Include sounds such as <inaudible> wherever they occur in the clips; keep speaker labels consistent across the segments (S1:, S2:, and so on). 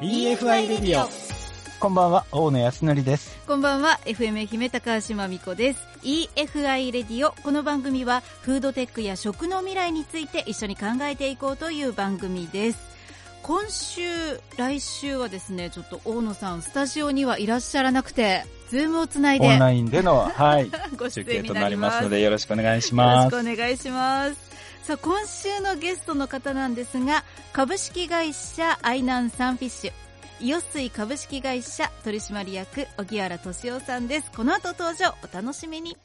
S1: EFI レディオ
S2: こんばんは、大野康則です。
S3: こんばんは FM 愛媛高橋真美子です。EFI レディオこの番組はフードテックや食の未来について一緒に考えていこうという番組です今週来週はですねちょっと大野さんスタジオにはいらっしゃらなくてズームをつないで。
S2: オンラインでの、はい、<laughs>
S3: ご出演
S2: と
S3: なりま
S2: す。すのでよろしくお願いし
S3: よ
S2: ます。
S3: ろしくお願いします。さあ今週のゲストの方なんですが株式会社アイナンサンフィッシュ。イオスイ株式会社取締役荻原寿夫さんです。この後登場お楽しみに。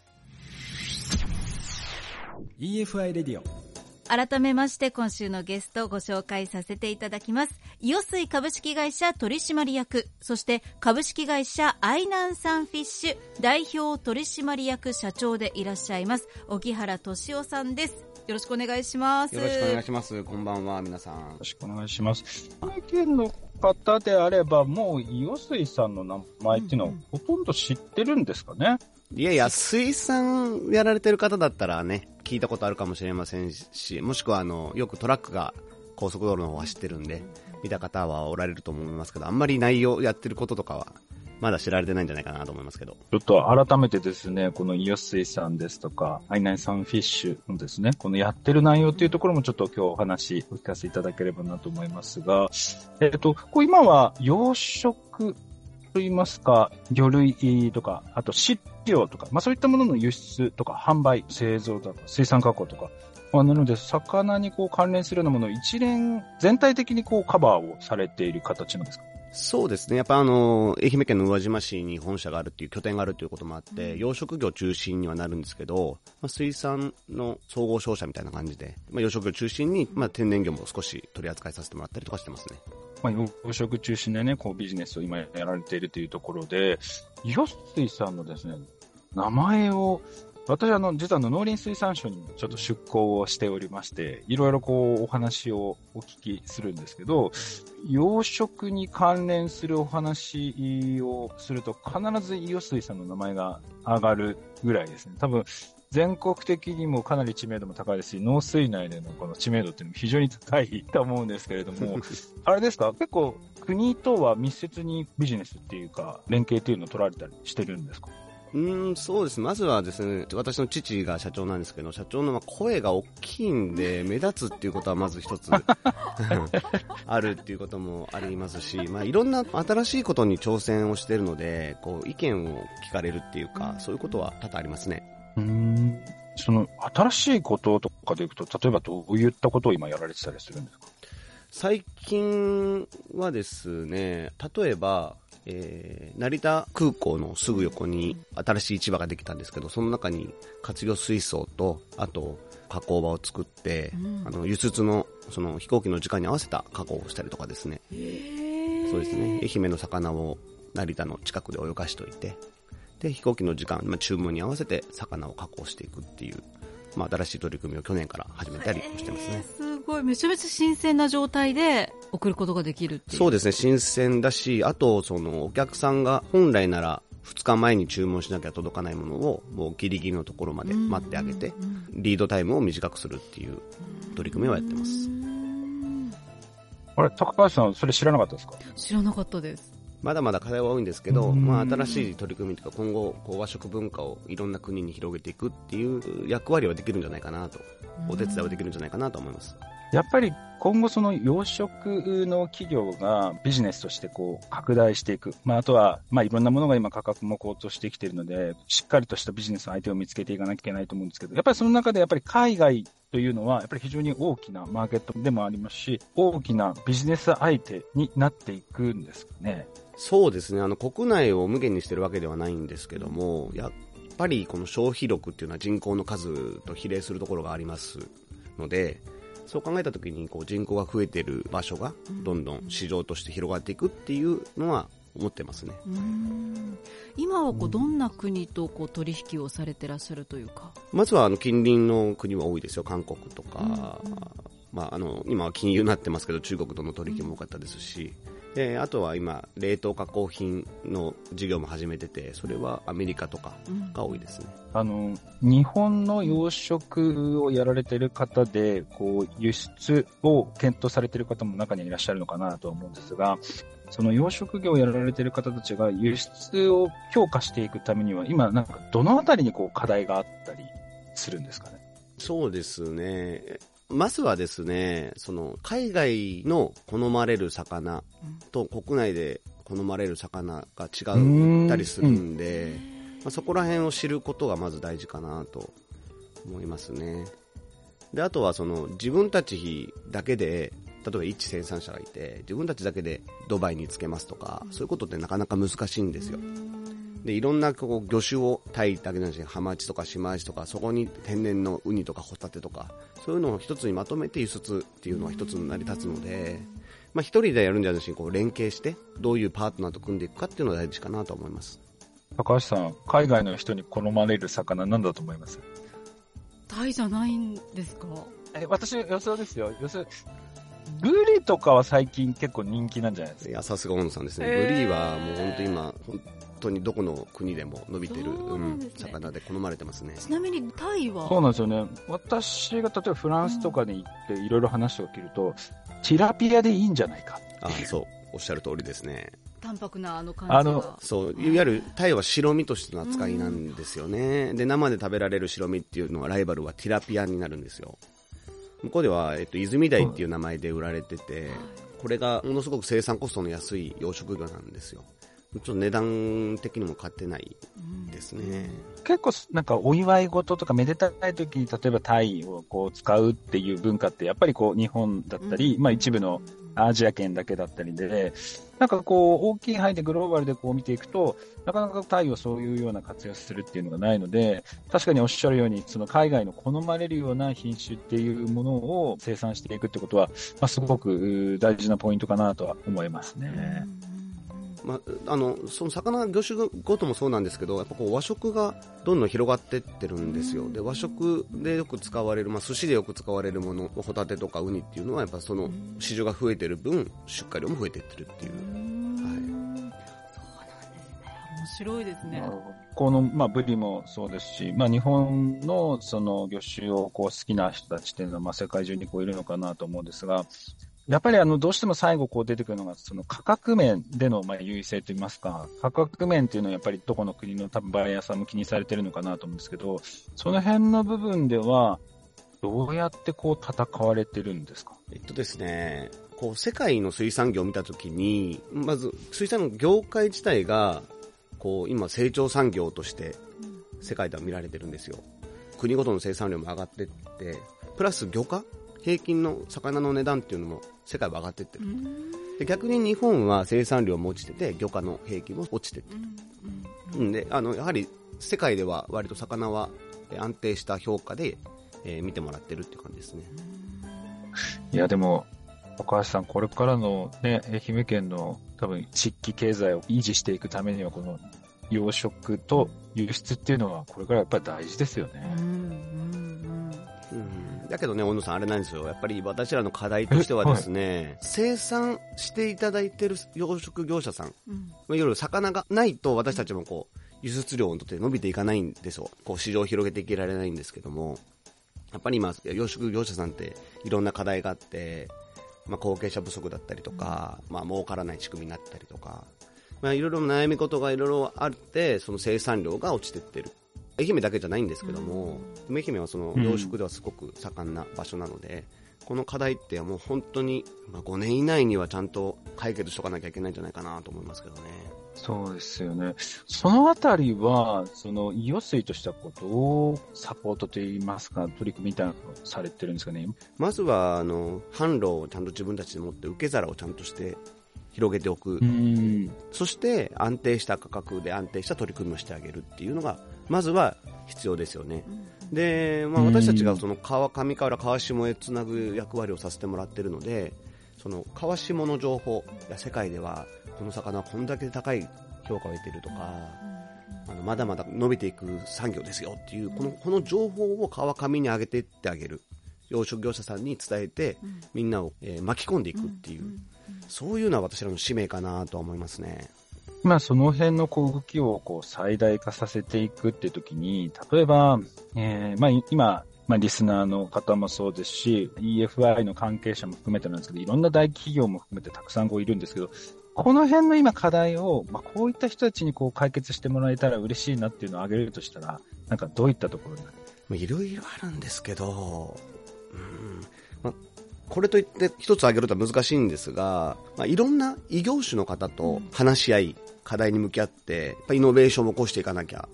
S1: EFI レディオ
S3: 改めまして今週のゲストをご紹介させていただきます。イヨスイ株式会社取締役、そして株式会社アイナンサンフィッシュ代表取締役社長でいらっしゃいます、荻原寿夫さんです。よろしくお願いします。
S4: よろしくお願いします。こんばんは、皆さん
S2: よ。ろしくお願いします。愛媛の方であれば、もう、伊予水さんの名前っていうのは、ほとんど知ってるんですかね？
S4: いやいや、水産やられてる方だったらね、聞いたことあるかもしれませんし、もしくはあの、よくトラックが高速道路の方を走ってるんで、見た方はおられると思いますけど、あんまり内容やってることとかは、まだ知られてないんじゃないかなと思いますけど。
S2: ちょっと改めてですね、この伊予水さんですとか、アイナイサンフィッシュのですね、このやってる内容っていうところもちょっと今日お話お聞かせいただければなと思いますが、えっ、と、こう今は養殖といいますか、魚類とか、あと飼料とか、まあそういったものの輸出とか販売、製造とか、水産加工とか、まあ、なので、魚にこう関連するようなものを一連、全体的にこうカバーをされている形なんですか？
S4: そうですね。やっぱあの、愛媛県の宇和島市に本社があるっていう拠点があるっていうこともあって、養殖業中心にはなるんですけど、まあ、水産の総合商社みたいな感じで、まあ、養殖業中心に、まあ、天然魚も少し取り扱いさせてもらったりとかしてますね。
S2: まあ、養殖中心でね、こうビジネスを今やられているというところで、ヨッスイさんのですね、名前を、私あの、実はあの農林水産省にもちょっと出向をしておりまして、いろいろこうお話をお聞きするんですけど、養殖に関連するお話をすると必ずイオ水さんの名前が上がるぐらいですね。多分、全国的にもかなり知名度も高いですし、農水内でのこの知名度っていうのも非常に高いと思うんですけれども、<laughs> あれですか？結構国とは密接にビジネスっていうか、連携っていうのを取られたりしてるんですか？
S4: うーん、そうです。まずはですね、私の父が社長なんですけど、社長のまあ声が大きいんで、<laughs> 目立つっていうことはまず一つ <laughs> あるっていうこともありますし、まあいろんな新しいことに挑戦をしているので、こう意見を聞かれるっていうか、そういうことは多々ありますね。
S2: うん。その、新しいこととかでいくと、例えばどういったことを今やられてたりするんですか？
S4: 最近はですね、例えば、えー成田空港のすぐ横に新しい市場ができたんですけど、その中に活用水槽と、あと加工場を作って、あの輸出のその飛行機の時間に合わせた加工をしたりとかですね。そうですね。愛媛の魚を成田の近くで泳がしといて、で、飛行機の時間、まあ、注文に合わせて魚を加工していくっていう、まあ、新しい取り組みを去年から始めたりもしてますね。
S3: すごい、めちゃめちゃ新鮮な状態で送ることができるっていう。
S4: そうですね、新鮮だし、あと、その、お客さんが本来なら2日前に注文しなきゃ届かないものを、もうギリギリのところまで待ってあげて、リードタイムを短くするっていう取り組みをやってます。
S2: あれ、高橋さん、それ知らなかったですか？
S3: 知らなかったです。
S4: まだまだ課題は多いんですけど、
S2: うん
S4: まあ、新しい取り組みとか、今後、こう和食文化をいろんな国に広げていくっていう役割はできるんじゃないかなと、お手伝いはできるんじゃないかなと思います。
S2: やっぱり今後その養殖の企業がビジネスとしてこう拡大していく。まああとは、まあいろんなものが今価格も高騰してきているので、しっかりとしたビジネスの相手を見つけていかなきゃいけないと思うんですけど、やっぱりその中でやっぱり海外というのはやっぱり非常に大きなマーケットでもありますし、大きなビジネス相手になっていくんですかね。
S4: そうですね、あの、国内を無限にしてるわけではないんですけども、やっぱりこの消費力っていうのは人口の数と比例するところがありますので、そう考えたときにこう人口が増えている場所がどんどん市場として広がっていくっていうのは思ってますね。
S3: うん。今はこうどんな国とこう取引をされてらっしゃるというか？
S4: まずはあの近隣の国は多いですよ、韓国とか、まあ、あの今は金融になってますけど中国との取引も多かったですし、であとは今、冷凍加工品の事業も始めてて、それはアメリカとかが多いですね。
S2: あの、日本の養殖をやられてる方で、こう、輸出を検討されてる方も中にはいらっしゃるのかなと思うんですが、その養殖業をやられている方たちが輸出を強化していくためには、今、なんかどのあたりにこう課題があったりするんですかね？
S4: そうですね。まずはですね、その、海外の好まれる魚と国内で好まれる魚が違ったりするんで、まあ、そこら辺を知ることがまず大事かなと思いますね。で、あとはその、自分たちだけで、例えば一生産者がいて、自分たちだけでドバイにつけますとか、そういうことってなかなか難しいんですよ。で、いろんなこう魚種をタイだけじゃなくて、ハマチとかシマアジとか、そこに天然のウニとかホタテとか、そういうのを一つにまとめて輸出っていうのは一つに成り立つので、まあ一人でやるんじゃなしにこう連携して、どういうパートナーと組んでいくかっていうのが大事かなと思います。
S2: 高橋さん、海外の人に好まれる魚なんだと思います？
S3: タイじゃないんですか？
S2: え、私予想ですよ。予想、ブリとかは最近結構人気なんじゃないですか？
S4: いや、さすが大野さんですね。ブリはもう本当今、本当にどこの国でも伸びてる、う
S3: うんね、
S4: 魚で好まれてますね。
S3: ちなみにタイは？
S2: そうなんですよね。私が例えばフランスとかに行っていろいろ話を聞ると、ティラピアでいいんじゃないか。
S4: あそう、おっしゃる通りですね。
S3: 淡白なあの感じが。あの
S4: そう。いわゆるタイは白身としての扱いなんですよね、うん、で生で食べられる白身っていうのはライバルはティラピアになるんですよ。向こうでは、えっと、泉鯛っていう名前で売られてて、これがものすごく生産コストの安い養殖魚なんですよ。ちょっと値段的にも買ってないですね。
S2: 結構なんかお祝い事とかめでたい時に例えばタイをこう使うっていう文化ってやっぱりこう日本だったり、まあ一部のアジア圏だけだったりで、なんかこう大きい範囲でグローバルでこう見ていくと、なかなかタイをそういうような活用するっていうのがないので、確かにおっしゃるように、その海外の好まれるような品種っていうものを生産していくってことは、まあ、すごく大事なポイントかなとは思いますね。
S4: まあ、あのその魚魚種ごともそうなんですけどやっぱこう和食がどんどん広がっていってるんですよで和食でよく使われる、まあ、寿司でよく使われるものホタテとかウニっていうのはやっぱその市場が増えてる分出荷量も増えていってるっていう。
S3: 面白いですね。
S2: この、まあ、ブリもそうですし、まあ、日本のその魚種をこう好きな人たちっていうのは、まあ、世界中にこういるのかなと思うんですが、やっぱりあの、どうしても最後こう出てくるのが、その価格面でのまあ優位性といいますか、価格面っていうのはやっぱりどこの国の多分バイヤーさんも気にされてるのかなと思うんですけど、その辺の部分では、どうやってこう戦われてるんですか？
S4: えっとですね、こう世界の水産業を見たときに、まず水産の業界自体が、こう今成長産業として世界では見られてるんですよ。国ごとの生産量も上がってって、プラス漁価平均の魚の値段っていうのも世界は上がってってる。で逆に日本は生産量も落ちてて、漁価の平均も落ちてってる。うんで、あの、やはり世界では割と魚は安定した評価で、えー、見てもらってるっていう感じですね。
S2: いや、でも、高橋さん、これからのね、愛媛県の多分地域経済を維持していくためには、この養殖と輸出っていうのは、これからやっぱり大事ですよね。
S4: だけどね、小野さん、あれなんですよ。やっぱり私らの課題としてはですね、はい、生産していただいてる養殖業者さん、うん、いわゆる魚がないと私たちもこう、輸出量にとって伸びていかないんですよ。こう、市場を広げていけられないんですけども、やっぱり今、養殖業者さんっていろんな課題があって、まあ、後継者不足だったりとか、うん、まあ、儲からない仕組みになったりとか、まあ、いろいろ悩み事がいろいろあって、その生産量が落ちてってる。愛媛だけじゃないんですけども、うん、愛媛はその養殖ではすごく盛んな場所なので、うん、この課題ってもう本当に、まあ、5年以内にはちゃんと解決しとかなきゃいけないんじゃないかなと思いますけどね。
S2: そうですよね。そのあたりは、その、伊予水としては、こう、どうサポートといいますか、取り組みみたいなのをされてるんですかね？
S4: まずは、あの、販路をちゃんと自分たちで持って、受け皿をちゃんとして広げておく。そして、安定した価格で安定した取り組みをしてあげるっていうのが、まずは必要ですよね。で、まあ、私たちがその川上から川下へつなぐ役割をさせてもらっているので、その川下の情報や世界ではこの魚はこんだけ高い評価を得ているとか、あのまだまだ伸びていく産業ですよっていうこのこの情報を川上に上げていってあげる。養殖業者さんに伝えて、みんなを、えー、巻き込んでいくっていう、そういうのは私らの使命かなと思いますね。
S2: まあ、その辺の動きをこう最大化させていくって時に、例えば、えー、まあ、今、まあ、リスナーの方もそうですし、EFI の関係者も含めてなんですけど、いろんな大企業も含めてたくさんこういるんですけど、この辺の今課題を、まあ、こういった人たちにこう解決してもらえたら嬉しいなっていうのを挙げるとしたら、なんかどういったところになる？
S4: いろいろあるんですけど、うん。ま、これといって一つ挙げるとは難しいんですが、まあ、いろんな異業種の方と話し合い、課題に向き合って、やっぱイノベーションを起こしていかなきゃ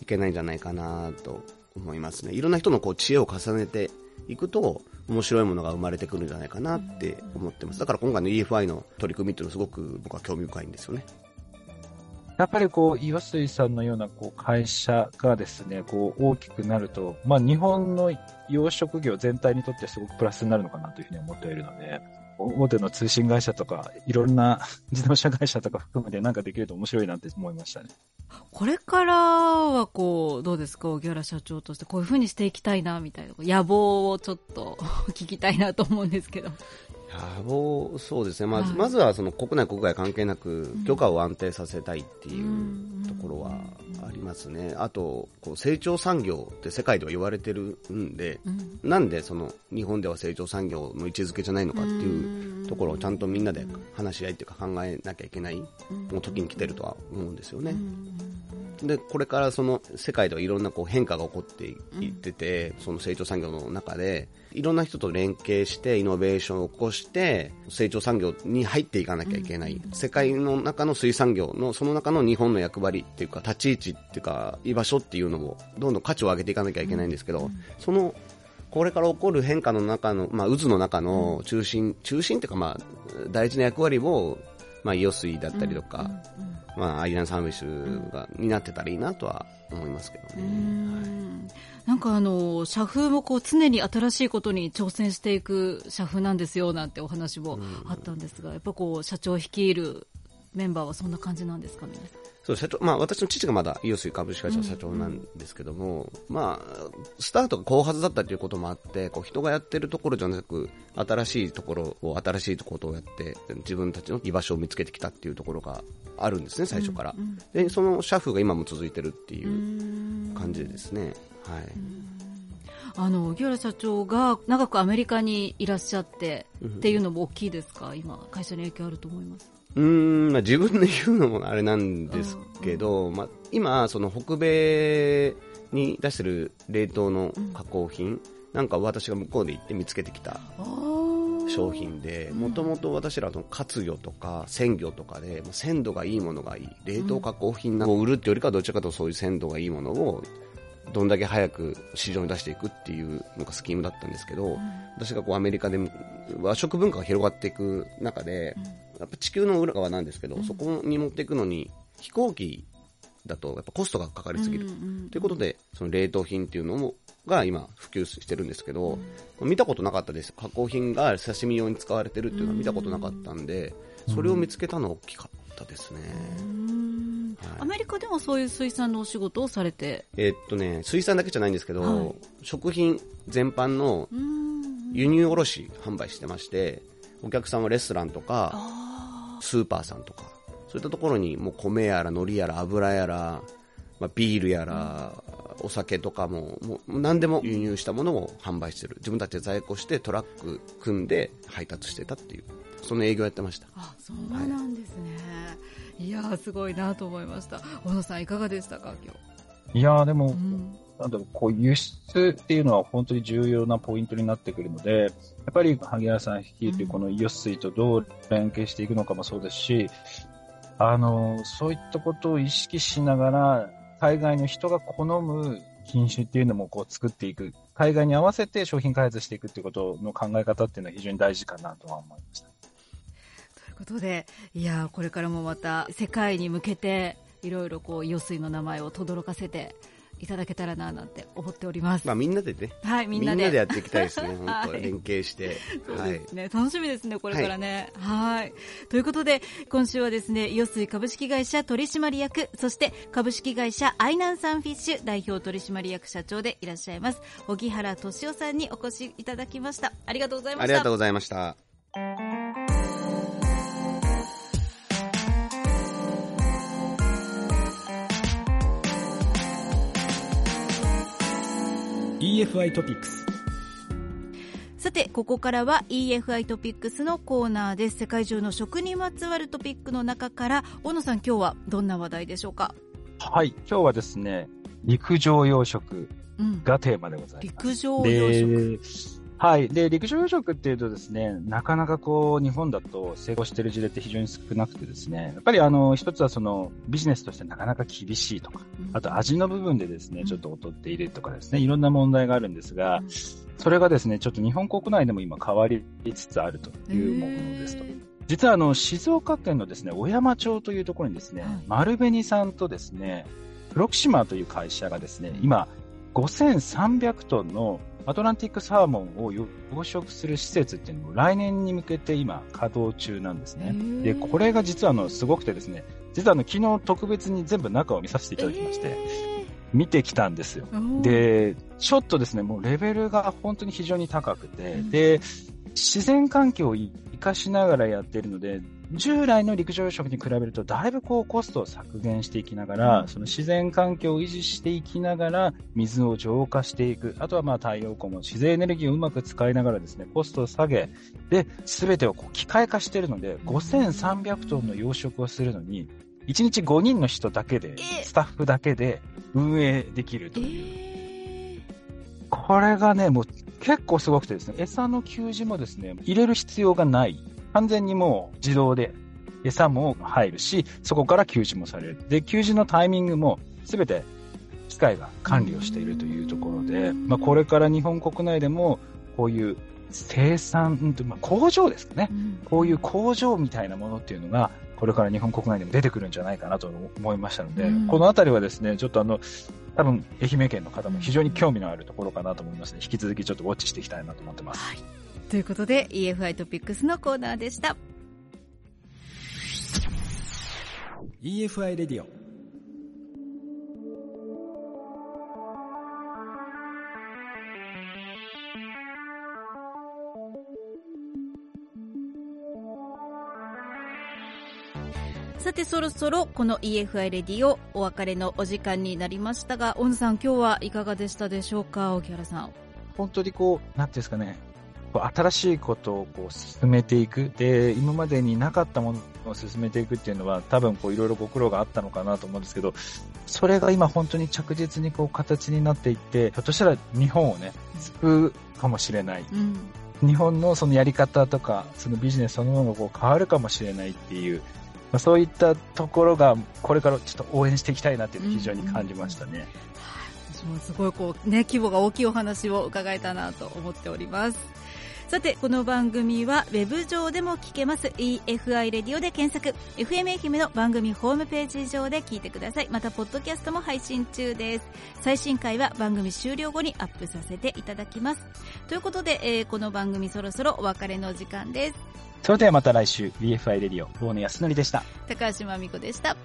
S4: いけないんじゃないかなと思いますね。いろんな人のこう知恵を重ねていくと、面白いものが生まれてくるんじゃないかなって思ってます。だから今回の EFI の取り組みっていうのはすごく僕は興味深いんですよね。
S2: やっぱりこう、岩水さんのようなこう会社がですね、こう大きくなると、まあ日本の養殖業全体にとってすごくプラスになるのかなというふうに思っているので、大手の通信会社とか、いろんな自動車会社とか含めてなんかできると面白いなって思いましたね。
S3: これからはこう、どうですか、荻原社長として、こういうふうにしていきたいな、みたいな、野望をちょっと <laughs> 聞きたいなと思うんですけど。
S4: 野望、そうですね。まず、
S3: はい
S4: まずはその国内国外関係なく許可を安定させたいっていうところはありますね。あと、こう成長産業って世界では言われてるんで、
S3: うん
S4: なんでその日本では成長産業の位置づけじゃないのかっていうところをちゃんとみんなで話し合いっていうか考えなきゃいけない、もう時に来てるとは思うんですよね。で、これからその世界ではいろんなこう変化が起こっていってて、その成長産業の中で、いろんな人と連携してイノベーションを起こして、成長産業に入っていかなきゃいけない。世界の中の水産業の、その中の日本の役割っていうか、立ち位置っていうか、居場所っていうのを、どんどん価値を上げていかなきゃいけないんですけど、その、これから起こる変化の中の、まあ、渦の中の中心、中心っていうか、まあ、大事な役割を、まあ、イオ水だったりとか、まあ、アイランサービスが担ってたらいいなとは思いますけど
S3: う
S4: ね。
S3: んなんかあの、社風もこう常に新しいことに挑戦していく社風なんですよなんてお話もあったんですが、やっぱこう社長率いるメンバーはそんな感じなんですか皆さん。
S4: そう、社長、まあ私の父がまだイオ水株式会社の社長なんですけども、まあ、スタートが後発だったということもあって、こう人がやってるところじゃなく、新しいところを、新しいことをやって、自分たちの居場所を見つけてきたっていうところがあるんですね、最初から。で、その社風が今も続いてるっていう感じですね。はい。
S3: あの、荻原社長が長くアメリカにいらっしゃってっていうのも大きいですか？今、会社に影響あると思います。
S4: うーん、まあ、自分で言うのもあれなんですけど、まあ、今、その北米に出してる冷凍の加工品、なんか私が向こうで行って見つけてきた商品で、もともと私らの活魚とか鮮魚とかで、まあ鮮度がいいものがいい、冷凍加工品を売るってよりかはどちらかとそういう鮮度がいいものを、どんだけ早く市場に出していくっていうのがスキームだったんですけど、私がこうアメリカで和食文化が広がっていく中で、やっぱ地球の裏側なんですけど、そこに持っていくのに飛行機だとやっぱコストがかかりすぎる。ということで、その冷凍品っていうのも、が今普及してるんですけど、見たことなかったです。加工品が刺身用に使われてるっていうのは見たことなかったんで、それを見つけたのは大きかったですね。はい
S3: アメリカでもそういう水産のお仕事をされて？
S4: えっとね、水産だけじゃないんですけど、
S3: はい
S4: 食品全般の輸入卸販売してまして、お客さんはレストランとか、スーパーさんとか、そういったところにもう米やら海苔やら油やら、まあ、ビールやら、お酒とかも、もう何でも輸入したものを販売してる。自分たちで在庫してトラック組んで配達してたっていう、その営業やってました。
S3: あ、そうなんですね。い、やー、すごいなと思いました。小野さん、いかがでしたか、今日？
S2: いやーでも、
S3: うん
S2: なんだろう、こう輸出っていうのは本当に重要なポイントになってくるので、やっぱり萩原さん率いてこのイオス水とどう連携していくのかもそうですし、あの、そういったことを意識しながら、海外の人が好む品種っていうのもこう作っていく。海外に合わせて商品開発していくっていうことの考え方っていうのは非常に大事かなとは思いました。
S3: ということで、いやーこれからもまた世界に向けて、いろいろこう、余水の名前を轟かせていただけたらな、なんて思っております。
S4: まあみんなでね、
S3: はい、み
S4: みん
S3: んなで。
S4: なでやっていきたいですね、<laughs> 本当、
S3: はい
S4: 連携して。はい
S3: ね、楽しみですね、これからね。はい。ということで、今週はですね、イオスイ株式会社取締役、そして株式会社アイナンサンフィッシュ代表取締役社長でいらっしゃいます、荻原敏夫さんにお越しいただきました。ありがとうございました。
S4: ありがとうございました。
S1: EFI トピックス
S3: さて、ここからは EFI トピックスのコーナーです。世界中の食にまつわるトピックの中から、大野さん今日はどんな話題でしょうか？
S2: はい。今日はですね、陸上養殖
S3: うん。
S2: がテーマでございます。
S3: 陸上養殖。
S2: で、はい。で、陸上養殖っていうとですね、なかなかこう、日本だと成功してる事例って非常に少なくてですね、やっぱりあの、一つはその、ビジネスとしてなかなか厳しいとか、あと味の部分でですね、
S3: うん
S2: ちょっと劣っているとかですね、いろんな問題があるんですが、
S3: うん
S2: それがですね、ちょっと日本国内でも今変わりつつあるというものですと。実はあの、静岡県のですね、小山町というところにですね、
S3: はい
S2: 丸紅さんとですね、プロキシマという会社がですね、今、5300トンのアトランティックサーモンを養殖する施設っていうのを来年に向けて今稼働中なんですね。で、これが実はあの、すごくてですね、実はあの、昨日特別に全部中を見させていただきまして、見てきたんですよ。
S3: えー、
S2: で、ちょっとですね、もうレベルが本当に非常に高くて、
S3: うん
S2: で、自然環境を生かしながらやっているので、従来の陸上養殖に比べると、だいぶこうコストを削減していきながら、
S3: うん
S2: その自然環境を維持していきながら、水を浄化していく。あとはまあ太陽光も自然エネルギーをうまく使いながらですね、コストを下げ、で、すべてをこう機械化しているので、5300トンの養殖をするのに、1日5人の人だけで、
S3: え
S2: スタッフだけで運営できると
S3: え
S2: いう。
S3: ー
S2: これがね、もう結構すごくてですね、餌の給仕もですね、入れる必要がない。完全にもう自動で餌も入るし、そこから給仕もされる。で、給仕のタイミングもすべて機械が管理をしているというところで、
S3: うん
S2: まあこれから日本国内でもこういう生産、まあ、工場ですかね。こういう工場みたいなものっていうのが、これから日本国内でも出てくるんじゃないかなと思いましたので、
S3: うん
S2: このあたりはですね、ちょっとあの、多分愛媛県の方も非常に興味のあるところかなと思いますので、引き続きちょっとウォッチしていきたいなと思ってます。
S3: はい。ということで、EFI トピックスのコーナーでした。
S1: EFI レディオ
S3: て、そろそろこの EFI レディオお別れのお時間になりましたが、小野さん今日はいかがでしたでしょうか沖原さん。
S2: 本当にこう、なんていうんですかね、新しいことをこう進めていく。で、今までになかったものを進めていくっていうのは、多分こういろいろご苦労があったのかなと思うんですけど、それが今本当に着実にこう形になっていって、ひょっとしたら日本をね、救うかもしれない。
S3: うん。
S2: 日本のそのやり方とか、そのビジネスそのものがこう変わるかもしれないっていう、まあ、そういったところが、これからちょっと応援していきたいなっていうのを非常に感じましたね。
S3: 私もすごいこうね、規模が大きいお話を伺えたなと思っております。さて、この番組はウェブ上でも聞けます EFI レディオで検索 FM 愛媛の番組ホームページ上で聞いてください。また、ポッドキャストも配信中です。最新回は番組終了後にアップさせていただきます。ということで、えーこの番組そろそろお別れの時間です。
S2: それではまた来週、BFI レディオ、大野康則でした。
S3: 高橋真美子でした。